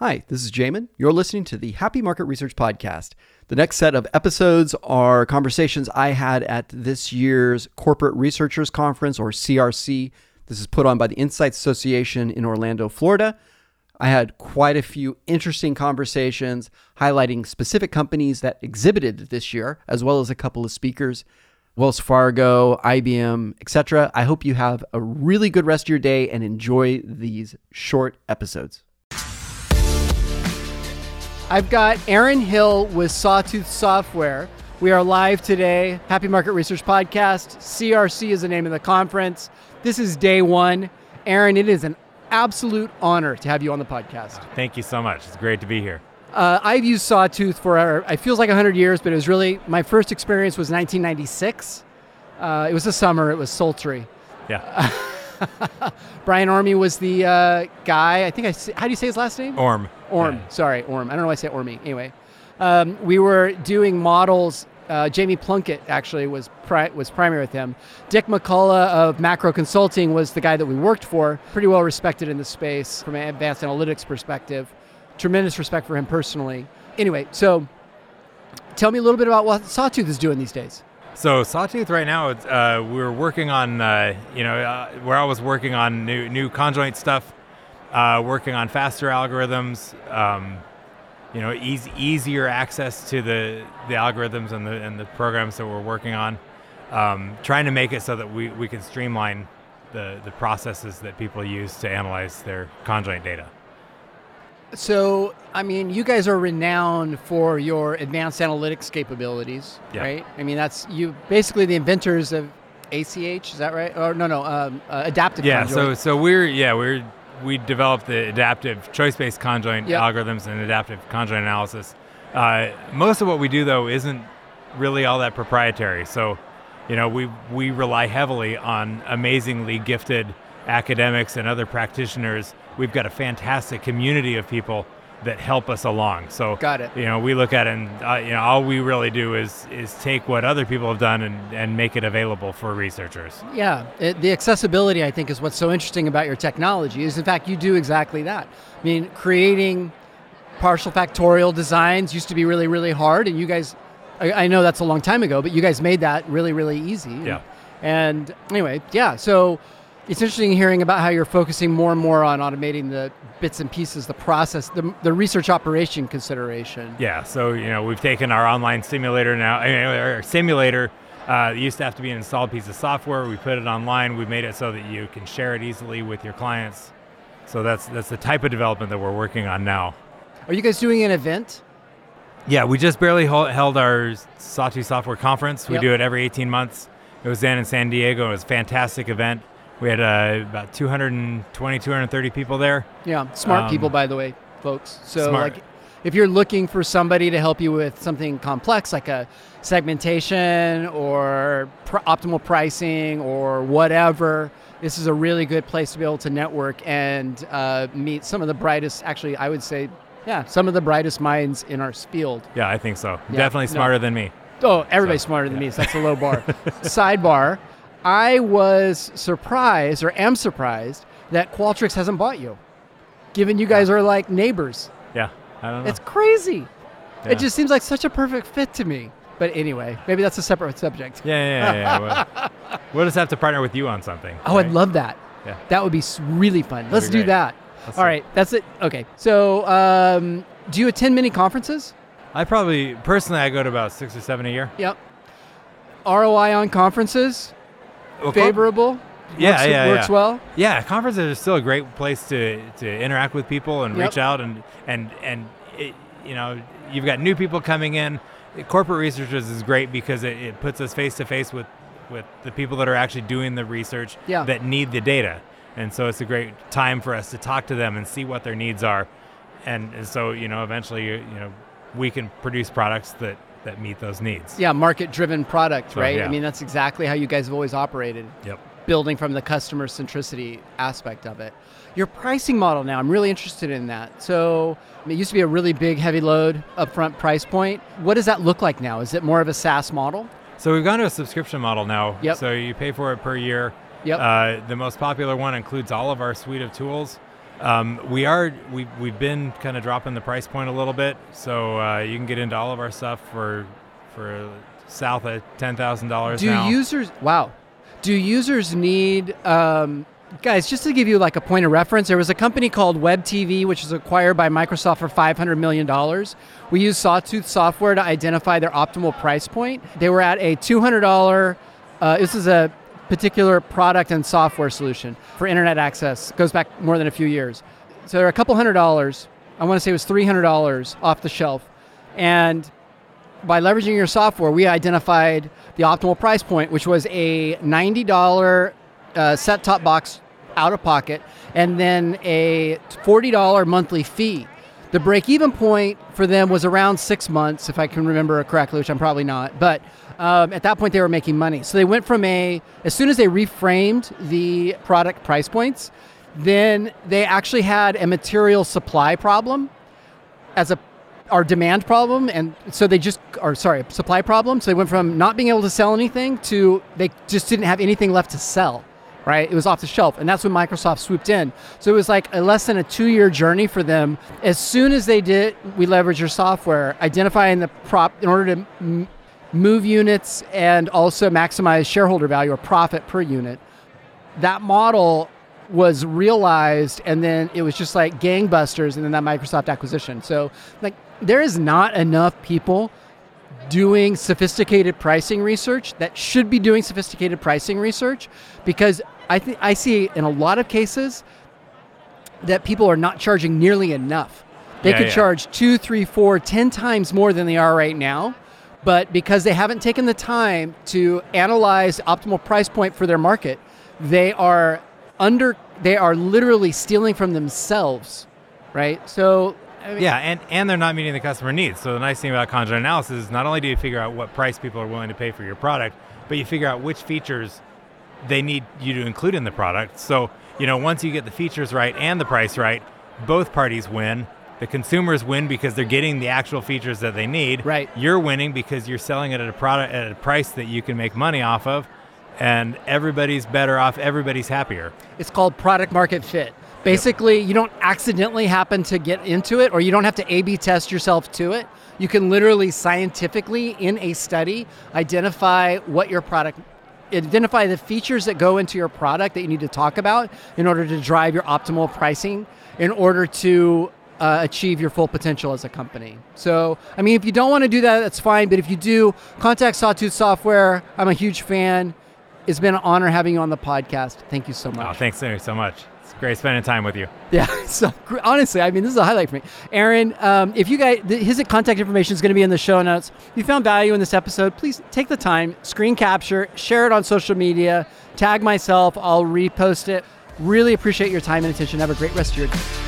Hi, this is Jamin. You're listening to the Happy Market Research Podcast. The next set of episodes are conversations I had at this year's Corporate Researchers Conference, or CRC. This is put on by the Insights Association in Orlando, Florida. I had quite a few interesting conversations highlighting specific companies that exhibited this year, as well as a couple of speakers. Wells Fargo, IBM, etc. I hope you have a really good rest of your day and enjoy these short episodes. I've got Aaron Hill with Sawtooth Software. We are live today. Happy Market Research Podcast. CRC is the name of the conference. This is day one. Aaron, it is an absolute honor to have you on the podcast. Thank you so much. It's great to be here. Uh, I've used Sawtooth for, it feels like 100 years, but it was really, my first experience was 1996. Uh, it was the summer, it was sultry. Yeah. Bryan Orme was the uh, guy. I think I. How do you say his last name? Orm. Orm. Yeah. Sorry, Orm. I don't know why I say Orme. Anyway, um, we were doing models. Uh, Jamie Plunkett actually was pri- was primary with him. Dick McCullough of Macro Consulting was the guy that we worked for. Pretty well respected in the space from an advanced analytics perspective. Tremendous respect for him personally. Anyway, so tell me a little bit about what Sawtooth is doing these days. So Sawtooth right now, uh, we're working on, uh, you know, uh, where I was working on new new conjoint stuff, uh, working on faster algorithms, um, you know, easier access to the the algorithms and the and the programs that we're working on, um, trying to make it so that we, we can streamline the the processes that people use to analyze their conjoint data. So, I mean, you guys are renowned for your advanced analytics capabilities, yeah. right? I mean, that's you basically the inventors of ACH. Is that right? Or no, no, um, uh, adaptive. Yeah. Conjoint. So, so we're yeah we're we developed the adaptive choice-based conjoint yep. algorithms and adaptive conjoint analysis. Uh, most of what we do though isn't really all that proprietary. So, you know, we we rely heavily on amazingly gifted academics and other practitioners we've got a fantastic community of people that help us along. So got it. You know, we look at it and uh, you know all we really do is is take what other people have done and, and make it available for researchers. Yeah, it, the accessibility I think is what's so interesting about your technology. Is in fact you do exactly that. I mean, creating partial factorial designs used to be really really hard, and you guys. I, I know that's a long time ago, but you guys made that really, really easy. Yeah. And, and anyway, yeah. So it's interesting hearing about how you're focusing more and more on automating the bits and pieces, the process, the, the research operation consideration. Yeah, so you know we've taken our online simulator now. I mean, our simulator uh, used to have to be an installed piece of software. We put it online. We made it so that you can share it easily with your clients. So that's that's the type of development that we're working on now. Are you guys doing an event? Yeah, we just barely held our Sawtooth Software Conference. We yep. do it every 18 months. It was then in San Diego. It was a fantastic event. We had uh, about 220, 230 people there. Yeah, smart um, people, by the way, folks. So, smart. like, if you're looking for somebody to help you with something complex like a segmentation or pr- optimal pricing or whatever, this is a really good place to be able to network and uh, meet some of the brightest, actually, I would say, yeah, some of the brightest minds in our field. Yeah, I think so. Yeah, Definitely smarter no. than me. Oh, everybody's so, smarter than yeah. me, so that's a low bar. Sidebar I was surprised, or am surprised, that Qualtrics hasn't bought you, given you guys are like neighbors. Yeah, I don't know. It's crazy. Yeah. It just seems like such a perfect fit to me. But anyway, maybe that's a separate subject. Yeah, yeah, yeah. yeah. we'll, we'll, just have to partner with you on something. Oh, right? I'd love that. Yeah. That would be really fun. That'd Let's do that. Let's All right, that's it. Okay. So, um, do you attend many conferences? I probably, personally, I go to about six or seven a year. Yep. ROI on conferences? Well, favorable. Yeah, works, yeah, works yeah. well. Yeah, conferences are still a great place to, to interact with people and yep. reach out and and and it, you know you've got new people coming in. Corporate researchers is great because it, it puts us face to face with with the people that are actually doing the research yeah. that need the data, and so it's a great time for us to talk to them and see what their needs are, and, and so you know eventually you know we can produce products that that meet those needs. Yeah, market driven product, so, right? Yeah. I mean, that's exactly how you guys have always operated. Yep. Building from the customer centricity aspect of it. Your pricing model now, I'm really interested in that. So it used to be a really big, heavy load upfront price point. What does that look like now? Is it more of a SaaS model? So we've gone to a subscription model now. Yep. So you pay for it per year. Yep. Uh, the most popular one includes all of our suite of tools. Um, we are we we've been kind of dropping the price point a little bit, so uh, you can get into all of our stuff for for south of ten thousand dollars. Do users? Wow. Do users need? Um, guys, just to give you like a point of reference, there was a company called WebTV, which was acquired by Microsoft for $500 million. We used Sawtooth software to identify their optimal price point. They were at a $200, uh, this is a particular product and software solution for internet access. It goes back more than a few years. So they're a couple hundred dollars. I want to say it was $300 off the shelf. And by leveraging your software, we identified the optimal price point, which was a $90 uh, set top box out of pocket and then a $40 monthly fee. The break even point for them was around six months, if I can remember correctly, which I'm probably not. But um, at that point, they were making money. So they went from a, as soon as they reframed the product price points, then they actually had a material supply problem as a our demand problem and so they just or sorry supply problem so they went from not being able to sell anything to they just didn't have anything left to sell right? It was off the shelf and that's when microsoft swooped in. So it was like a less than a two year journey for them. As soon as they did we leveraged your software identifying the prop in order to m- move units and also maximize shareholder value or profit per unit. That model was realized and then it was just like gangbusters and then that Microsoft acquisition. So like there is not enough people doing sophisticated pricing research that should be doing sophisticated pricing research because I think I see in a lot of cases that people are not charging nearly enough. They Yeah, could yeah. charge two, three, four, ten times more than they are right now. But because they haven't taken the time to analyze optimal price point for their market, they are under they are literally stealing from themselves. Right? So I mean, Yeah, and, and they're not meeting the customer needs. So the nice thing about conjoint analysis is not only do you figure out what price people are willing to pay for your product, but you figure out which features they need you to include in the product. So, you know, once you get the features right and the price right, both parties win. The consumers win because they're getting the actual features that they need. Right. You're winning because you're selling it at a product at a price that you can make money off of, and everybody's better off. Everybody's happier. It's called product market fit. Basically, you don't accidentally happen to get into it or you don't have to A B test yourself to it. You can literally scientifically, in a study, identify what your product, identify the features that go into your product that you need to talk about in order to drive your optimal pricing, in order to uh, achieve your full potential as a company. So, I mean, if you don't want to do that, that's fine. But if you do, contact Sawtooth Software. I'm a huge fan. It's been an honor having you on the podcast. Thank you so much. Oh, thanks so so much. It's great spending time with you. Yeah, so honestly, I mean, this is a highlight for me. Aaron, um, if you guys, his contact information is going to be in the show notes. If you found value in this episode, please take the time, screen capture, share it on social media, tag myself, I'll repost it. Really appreciate your time and attention. Have a great rest of your day.